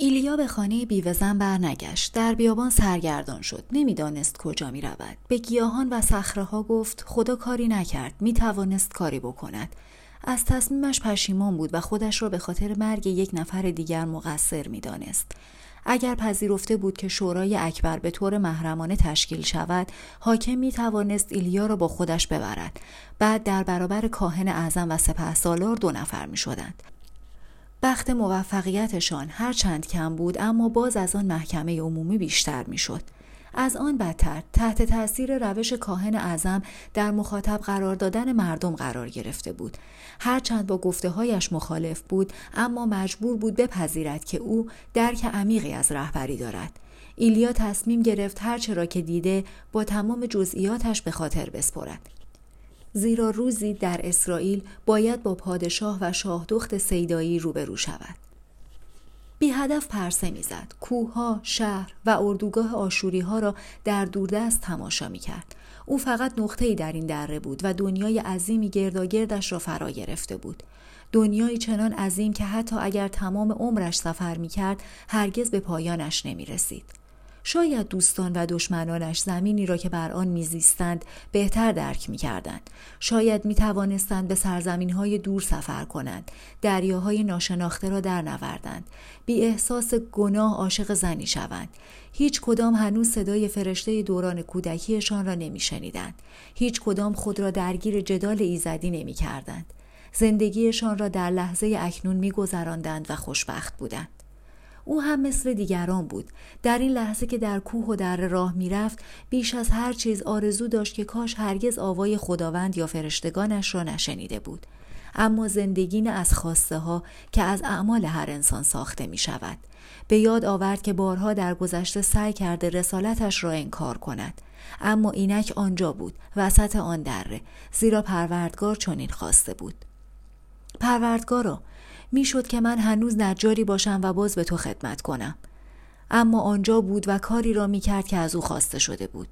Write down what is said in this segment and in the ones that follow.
ایلیا به خانه بیوهزن برنگشت. در بیابان سرگردان شد. نمی‌دانست کجا می رود به گیاهان و صخره ها گفت خدا کاری نکرد. می توانست کاری بکند. از تصمیمش پشیمان بود و خودش را به خاطر مرگ یک نفر دیگر مقصر می دانست. اگر پذیرفته بود که شورای اکبر به طور محرمانه تشکیل شود حاکم می توانست ایلیا را با خودش ببرد. بعد در برابر کاهن اعظم و سپه سالار دو نفر می شدند. بخت موفقیتشان هر چند کم بود اما باز از آن محکمه عمومی بیشتر می‌شد. از آن بدتر تحت تاثیر روش کاهن اعظم در مخاطب قرار دادن مردم قرار گرفته بود. هرچند با گفته هایش مخالف بود اما مجبور بود بپذیرد که او درک عمیقی از رهبری دارد. ایلیا تصمیم گرفت هرچه را که دیده با تمام جزئیاتش به خاطر بسپرد. زیرا روزی در اسرائیل باید با پادشاه و شاهدخت سیدایی روبرو شود. بی هدف پرسه می‌زد. کوهها، شهر و اردوگاه آشوری ها را در دوردست تماشا می کرد. او فقط نقطه ای در این دره بود و دنیای عظیمی گرداگردش را فرا گرفته بود. دنیایی چنان عظیم که حتی اگر تمام عمرش سفر می کرد هرگز به پایانش نمی رسید. شاید دوستان و دشمنانش زمینی را که بر آن میزیستند بهتر درک می‌کردند. شاید می توانستند به سرزمین های دور سفر کنند. دریاهای ناشناخته را در نوردند. بی احساس گناه عاشق زنی شوند. هیچ کدام هنوز صدای فرشته دوران کودکیشان را نمیشنیدند. هیچ کدام خود را درگیر جدال ایزدی نمی کردند. زندگیشان را در لحظه اکنون میگذراندند و خوشبخت بودند. او هم مثل دیگران بود. در این لحظه که در کوه و در راه می‌رفت بیش از هر چیز آرزو داشت که کاش هرگز آوای خداوند یا فرشتگانش را نشنیده بود. اما زندگی نه از خواسته ها که از اعمال هر انسان ساخته می شود به یاد آورد که بارها در گذشته سعی کرده رسالتش را انکار کند. اما اینک آنجا بود وسط آن دره زیرا پروردگار چنین خواسته بود. پروردگارا می‌شد که من هنوز نجاری باشم و باز به تو خدمت کنم. اما آنجا بود و کاری را می‌کرد که از او خواسته شده بود.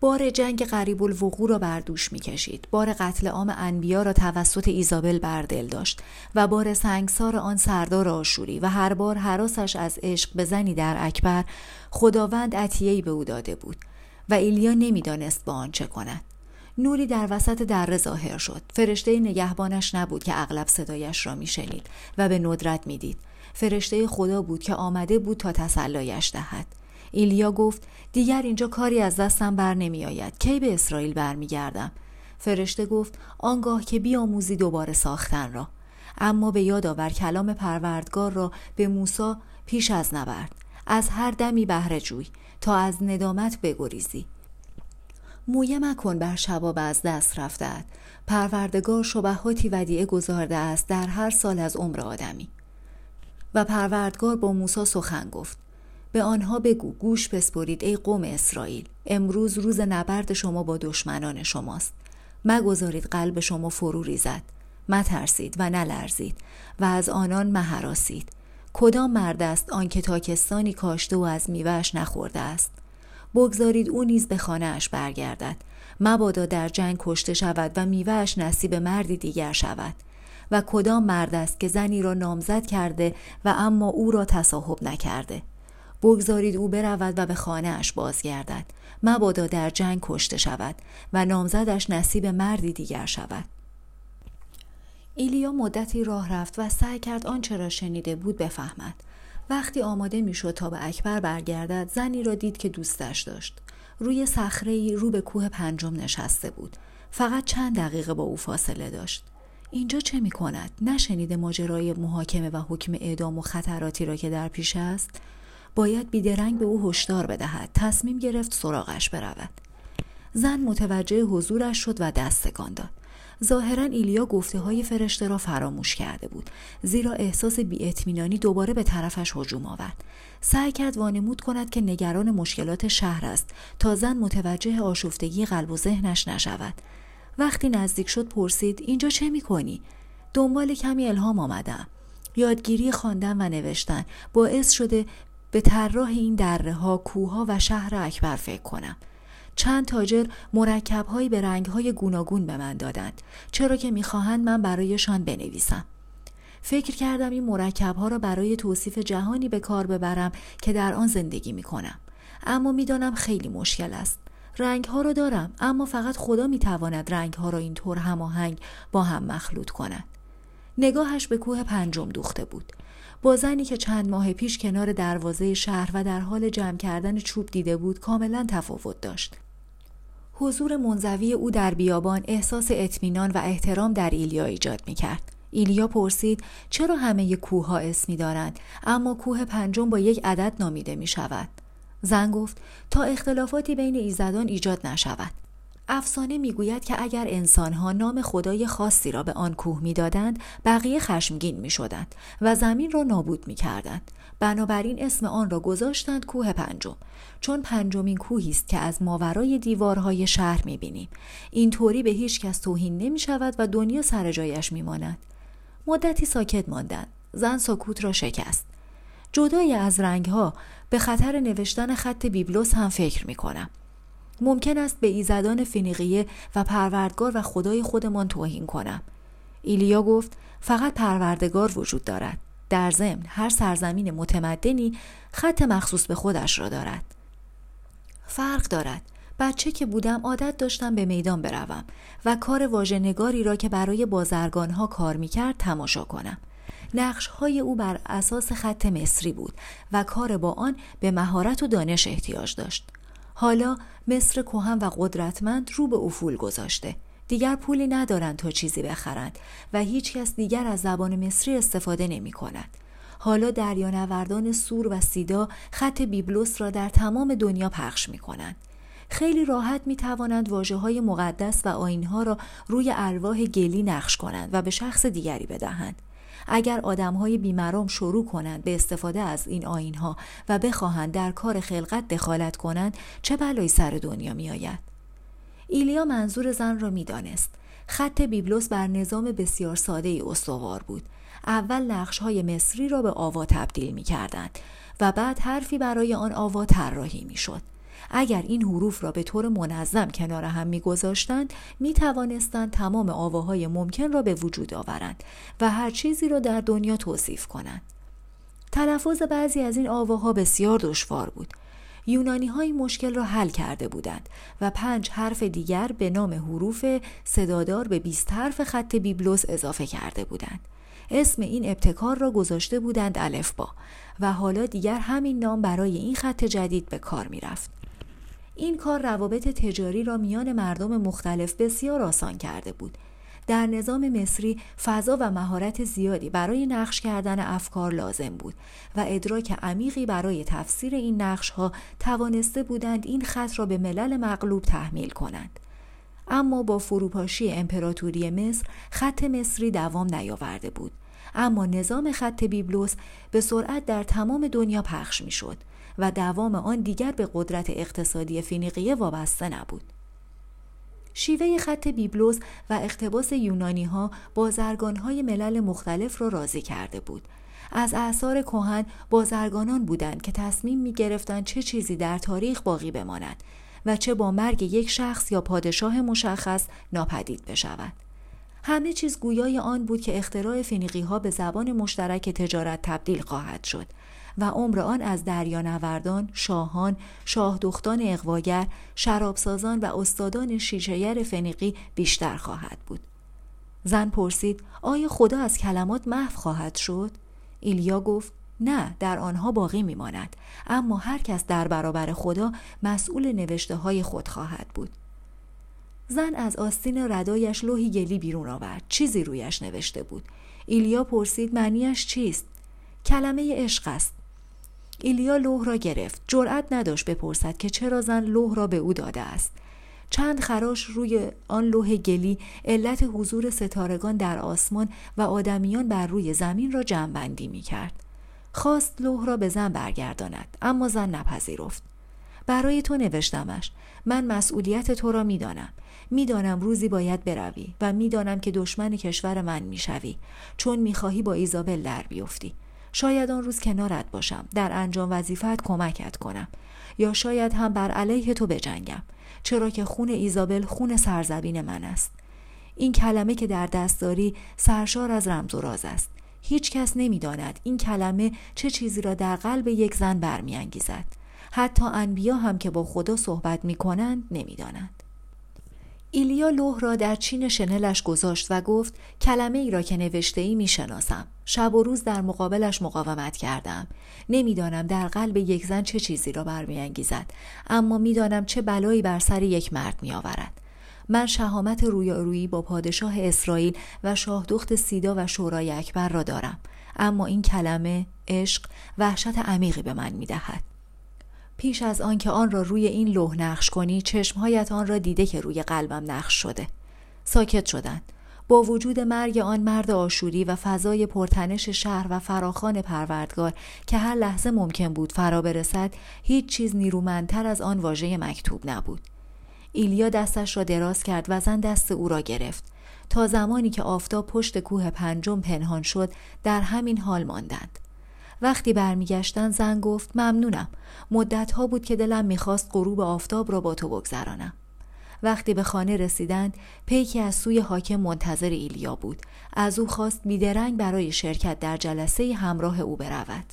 بار جنگ قریب الوقوع را بر دوش می‌کشید. بار قتل عام انبیا را توسط ایزابل بر دل داشت و بار سنگسار آن سردار آشوری و هر بار حراسش از عشق به زنی در اکبر خداوند عطیهای به او داده بود و ایلیا نمی‌دانست با آن چه کند. نوری در وسط دره ظاهر شد. فرشته نگهبانش نبود که اغلب صدایش را میشنید و به ندرت می‌دید. فرشته خدا بود که آمده بود تا تسلایش دهد. ایلیا گفت دیگر اینجا کاری از دستم بر نمی آید کی به اسرائیل برمیگردم؟ فرشته گفت آنگاه که بیاموزی دوباره ساختن را. اما به یاد آور کلام پروردگار را به موسی پیش از نبرد. از هر دمی بهره جوی. تا از ندامت بگریزی. مویه مکن بر شباب از دست رفتد پروردگار شبهاتی ودیعه گذارده است در هر سال از عمر آدمی. و پروردگار با موسی سخن گفت. به آنها بگو گوش بسپرید ای قوم اسرائیل. امروز روز نبرد شما با دشمنان شماست. مگذارید قلب شما فرو ریزد. مترسید و نلرزید و از آنان مهراسید. کدام مرد است آنکه تاکستانی کاشته و از میوهش نخورده است؟ بگذارید او نیز به خانهاش برگردد. مبادا در جنگ کشته شود و میوهش نصیب مردی دیگر شود. و کدام مرد است که زنی را نامزد کرده و اما او را تصاحب نکرده؟ بگذارید او برود و به خانهاش بازگردد. مبادا در جنگ کشته شود و نامزدش نصیب مردی دیگر شود. ایلیا مدتی راه رفت و سعی کرد آنچه را شنیده بود بفهمد. وقتی آماده می‌شد تا به اکبر برگردد زنی را دید که دوستش داشت. روی صخره رو به کوه پنجم نشسته بود. فقط چند دقیقه با او فاصله داشت. اینجا چه می کند؟ نشنیده ماجرای محاکمه و حکم اعدام و خطراتی را که در پیش است؟ باید بیدرنگ به او هشدار بدهد. تصمیم گرفت سراغش برود. زن متوجه حضورش شد و دستگان داد. ظاهرا ایلیا گفته های فرشته را فراموش کرده بود زیرا احساس بیاطمینانی دوباره به طرفش هجوم آورد. سعی کرد وانمود کند که نگران مشکلات شهر است تا زن متوجه آشفتگی قلب و ذهنش نشود. وقتی نزدیک شد پرسید اینجا چه می‌کنی؟ دنبال کمی الهام آمدم. یادگیری خواندن و نوشتن باعث شده به طراح این دره ها کوها و شهر اکبر فکر کنم. چند تاجر مرکبهایی به های گوناگون به من دادند چرا که می‌خواهند من برایشان بنویسم فکر کردم این مرکب ها را برای توصیف جهانی به کار ببرم که در آن زندگی می کنم. اما می‌دانم خیلی مشکل است. رنگ ها را دارم اما فقط خدا می تواند رنگ ها را اینطور هماهنگ با هم مخلوط کند. نگاهش به کوه پنجم دوخته بود. با زنی که چند ماه پیش کنار دروازه شهر و در حال جمع کردن چوب دیده بود کاملا تفاوت داشت. حضور منزوی او در بیابان احساس اطمینان و احترام در ایلیا ایجاد می کرد. ایلیا پرسید چرا همه کوه ها اسمی دارند اما کوه پنجم با یک عدد نامیده می شود. زن گفت تا اختلافاتی بین ایزدان ایجاد نشود. افسانه می‌گوید که اگر انسانها نام خدای خاصی را به آن کوه می‌دادند بقیه خشمگین می‌شدند و زمین را نابود می‌کردند. بنابراین اسم آن را گذاشتند کوه پنجم. چون پنجمین کوهی است که از ماورای دیوارهای شهر می‌بینیم. این طوری به هیچ کس توهین نمی شود و دنیا سر جایش میماند. مدتی ساکت ماندند زن سکوت را شکست. جدای از رنگها به خطر نوشتن خط بیبلوس هم فکر می کنم. ممکن است به ایزدان فنیقیه و پروردگار و خدای خودمان توهین کنم. ایلیا گفت فقط پروردگار وجود دارد. در ضمن هر سرزمین متمدنی خط مخصوص به خودش را دارد. فرق دارد. بچه که بودم عادت داشتم به میدان بروم و کار واژه‌نگاری را که برای بازرگانها کار می‌کرد تماشا کنم. نقش های او بر اساس خط مصری بود و کار با آن به مهارت و دانش احتیاج داشت. حالا مصر کهن و قدرتمند رو به افول گذاشته. دیگر پولی ندارند تا چیزی بخرند و هیچ کس دیگر از زبان مصری استفاده نمی کند. حالا دریانوردان سور و سیدا خط بیبلوس را در تمام دنیا پخش می کنند. خیلی راحت می توانند واجه های مقدس و آینها را روی ارواح گلی نقش کنند و به شخص دیگری بدهند. اگر های بیمرام شروع کنند به استفاده از این آینها و بخواهند در کار خلقت دخالت کنند چه بلایی سر دنیا می آید؟ ایلیا منظور زن را می‌دانست. خط بیبلوس بر نظام بسیار ساده ای استوار بود. اول نقش های مصری را به آوا تبدیل می کردند و بعد حرفی برای آن آوا طراحی می شد. اگر این حروف را به طور منظم کنار هم میگذاشتند می توانستند تمام آواهای ممکن را به وجود آورند و هر چیزی را در دنیا توصیف کنند تلفظ بعضی از این آواها بسیار دشوار بود یونانی های مشکل را حل کرده بودند و پنج حرف دیگر به نام حروف صدادار به 20 حرف خط بیبلوس اضافه کرده بودند. اسم این ابتکار را گذاشته بودند الفبا و حالا دیگر همین نام برای این خط جدید به کار می رفت. این کار روابط تجاری را میان مردم مختلف بسیار آسان کرده بود. در نظام مصری فضا و مهارت زیادی برای نقش کردن افکار لازم بود و ادراک عمیقی برای تفسیر این نقش ها توانسته بودند این خط را به ملل مغلوب تحمیل کنند. اما با فروپاشی امپراتوری مصر خط مصری دوام نیاورده بود اما نظام خط بیبلوس به سرعت در تمام دنیا پخش می شد و دوام آن دیگر به قدرت اقتصادی فینیقیه وابسته نبود. شیوه خط بیبلوس و اقتباس یونانی ها بازرگان های ملل مختلف را راضی کرده بود. از اعثار کهن بازرگانان بودند که تصمیم می گرفتند چه چیزی در تاریخ باقی بماند و چه با مرگ یک شخص یا پادشاه مشخص ناپدید بشود. همه چیز گویای آن بود که اختراع فینیقی ها به زبان مشترک تجارت تبدیل خواهد شد و عمر آن از دریانوردان، شاهان، شاهدختان اقواگر، شرابسازان و استادان شیشهیر فنیقی بیشتر خواهد بود. زن پرسید آیا خدا از کلمات محو خواهد شد؟ ایلیا گفت نه در آنها باقی میماند. اما هر کس در برابر خدا مسئول نوشته های خود خواهد بود. زن از آستین ردایش لوحی گلی بیرون آورد. چیزی رویش نوشته بود. ایلیا پرسید معنیش چیست؟ کلمه عشق است. ایلیا لوح را گرفت. جرأت نداشت بپرسد که چرا زن لوح را به او داده است. چند خراش روی آن لوح گلی علت حضور ستارگان در آسمان و آدمیان بر روی زمین را جمعبندی می کرد. خواست لوح را به زن برگرداند اما زن نپذیرفت. برای تو نوشتمش. من مسئولیت تو را می‌دانم. می‌دانم روزی باید بروی و می‌دانم که دشمن کشور من می‌شوی. چون می‌خواهی با ایزابل در بیفتی. شاید آن روز کنارت باشم. در انجام وظیفت کمکت کنم. یا شاید هم بر علیه تو بجنگم. چرا که خون ایزابل خون سرزبین من است. این کلمه که در دست داری سرشار از رمز و راز است. هیچ کس نمی داند این کلمه چه چیزی را در قلب یک زن برمیانگیزد. حتی انبیا هم که با خدا صحبت می کنند نمی دانند. ایلیا لوح را در چین شنلش گذاشت و گفت کلمه ای را که نوشته ای می شناسم. شب و روز در مقابلش مقاومت کردم. نمی‌دانم در قلب یک زن چه چیزی را برمیانگیزد اما می‌دانم چه بلایی بر سر یک مرد می آورد. من شهامت رویارویی با پادشاه اسرائیل و شاهدخت سیدا و شورای اکبر را دارم اما این کلمه عشق وحشت عمیقی به من می دهد. پیش از آنکه آن را روی این لوح نقش کنی چشمهایت آن را دیده که روی قلبم نقش شده. ساکت شدند. با وجود مرگ آن مرد آشوری و فضای پرتنش شهر و فراخان پروردگار که هر لحظه ممکن بود فرا برسد هیچ چیز نیرومندتر از آن واژه مکتوب نبود. ایلیا دستش را دراز کرد و زن دست او را گرفت. تا زمانی که آفتاب پشت کوه پنجم پنهان شد در همین حال ماندند. وقتی برمیگشتن زن گفت ممنونم. مدت ها بود که دلم می‌خواست غروب آفتاب را با تو بگذرانم. وقتی به خانه رسیدند پیکی از سوی حاکم منتظر ایلیا بود. از او خواست بیدرنگ برای شرکت در جلسه همراه او برود.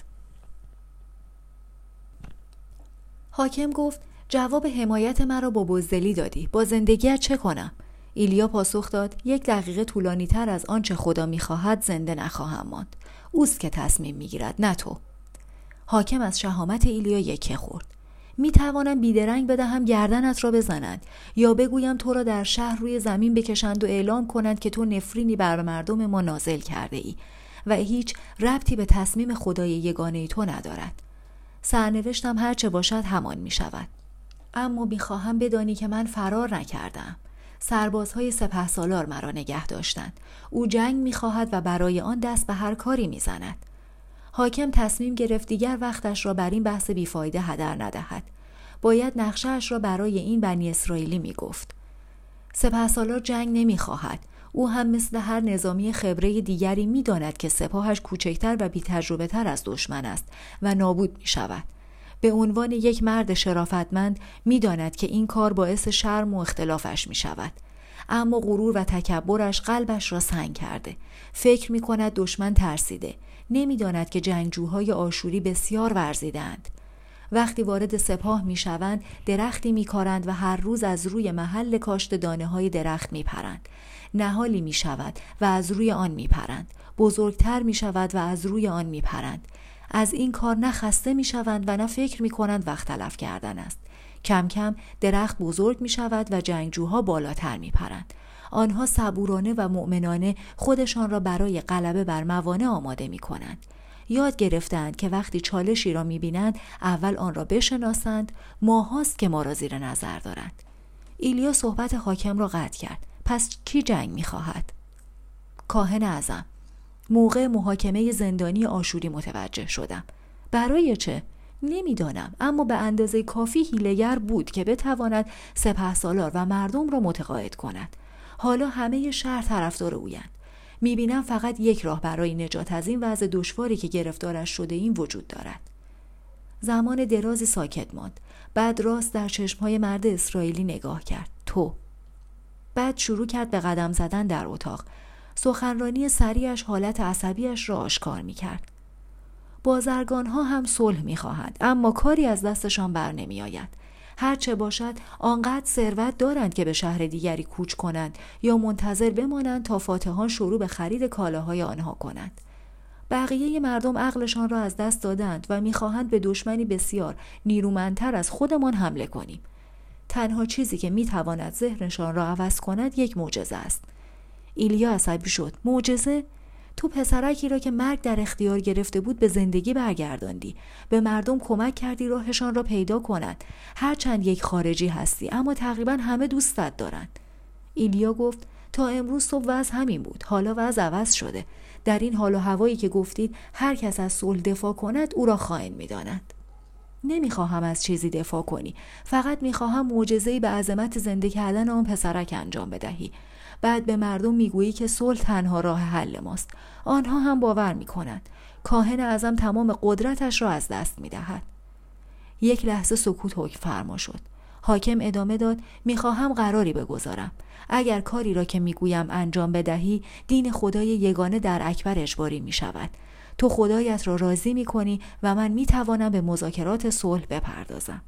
حاکم گفت جواب حمایت مرا با بزدلی دادی. با زندگیت چه کنم؟ ایلیا پاسخ داد یک دقیقه طولانی تر از آنچه خدا می‌خواهد زنده نخواهم ماند. اوست که تصمیم می‌گیرد نه تو. حاکم از شهامت ایلیا یکه خورد. می توانم بیدرنگ بدهم گردنت را بزنند یا بگویم تو را در شهر روی زمین بکشند و اعلام کنند که تو نفرینی بر مردم ما نازل کرده ای و هیچ ربطی به تصمیم خدای یگانه تو ندارد. سرنوشتم هرچه باشد همان می شود اما می‌خواهم بدانی که من فرار نکردم. سربازهای سپه سالار مرا نگه داشتند. او جنگ می‌خواهد و برای آن دست به هر کاری می‌زند. حاکم تصمیم گرفت دیگر وقتش را بر این بحث بیفایده هدر ندهد. باید نقشهاش را برای این بنی اسرائیلی می‌گفت. سپه سالار جنگ نمی‌خواهد. او هم مثل هر نظامی خبره دیگری می‌داند که سپاهش کوچکتر و بیتجربه تر از دشمن است و نابود می شود. به عنوان یک مرد شرافتمند می‌داند که این کار باعث شرم و اختلافش می شود. اما غرور و تکبرش قلبش را سنگ کرده. فکر می کند دشمن ترسیده. نمی‌داند که جنگجوهای آشوری بسیار ورزیدند. وقتی وارد سپاه می شوند درختی می کارند و هر روز از روی محل کاشت دانه های درخت می پرند. نهالی می شود و از روی آن می پرند. بزرگتر می شود و از روی آن می پرند. از این کار نه خسته می شوند و نه فکر می کنند وقت تلف کردن است. کم کم درخت بزرگ می شود و جنگجوها بالاتر می پرند. آنها صبورانه و مؤمنانه خودشان را برای غلبه بر موانع آماده می کنند. یاد گرفتند که وقتی چالشی را می بینند اول آن را بشناسند ماهاست که ما را زیر نظر دارند. ایلیا صحبت حاکم را قطع کرد. پس کی جنگ می خواهد؟ کاهن اعظم موقع محاکمه زندانی آشوری متوجه شدم. برای چه؟ نمی‌دانم اما به اندازه کافی هیلگر بود که بتواند سپه سالار و مردم را متقاعد کند. حالا همه شهر طرفدار اویند. می‌بینم فقط یک راه برای نجات از این وضع دشواری که گرفتارش شده این وجود دارد. زمان درازی ساکت ماند. بعد راست در چشمهای مرد اسرائیلی نگاه کرد. تو. بعد شروع کرد به قدم زدن در اتاق سخنرانی سریعش حالت عصبیش را آشکار می کرد. بازرگان ها هم صلح می خواهند اما کاری از دستشان بر نمی آید. هرچه باشد آنقدر ثروت دارند که به شهر دیگری کوچ کنند یا منتظر بمانند تا فاتحان شروع به خرید کالاهای آنها کنند. بقیه مردم عقلشان را از دست دادند و می‌خواهند به دشمنی بسیار نیرومندتر از خودمان حمله کنیم. تنها چیزی که می‌تواند ذهنشان را عوض کند یک معجزه است. ایلیا عصبی شد. معجزه تو پسرکی را که مرگ در اختیار گرفته بود به زندگی برگرداندی. به مردم کمک کردی راهشان را پیدا کنند هرچند یک خارجی هستی اما تقریبا همه دوستت دارند ایلیا گفت تا امروز صبح وضع همین بود. حالا وضع عوض شده. در این حال و هوایی که گفتید هر کس از صلح دفاع کند او را خائن می‌داند. نمی‌خواهم از چیزی دفاع کنی. فقط می‌خواهم معجزهای به عظمت زنده کردن آن پسرک انجام بدهی. بعد به مردم می‌گویی که صلح تنها راه حل ماست. آنها هم باور می‌کنند. کاهن اعظم تمام قدرتش را از دست می‌دهد. یک لحظه سکوت حکم فرما شد. حاکم ادامه داد می‌خواهم قراری بگذارم. اگر کاری را که می‌گویم انجام بدهی دین خدای یگانه در اکبر اجباری می شود تو خدایت را راضی می کنی و من می توانم به مذاکرات صلح بپردازم.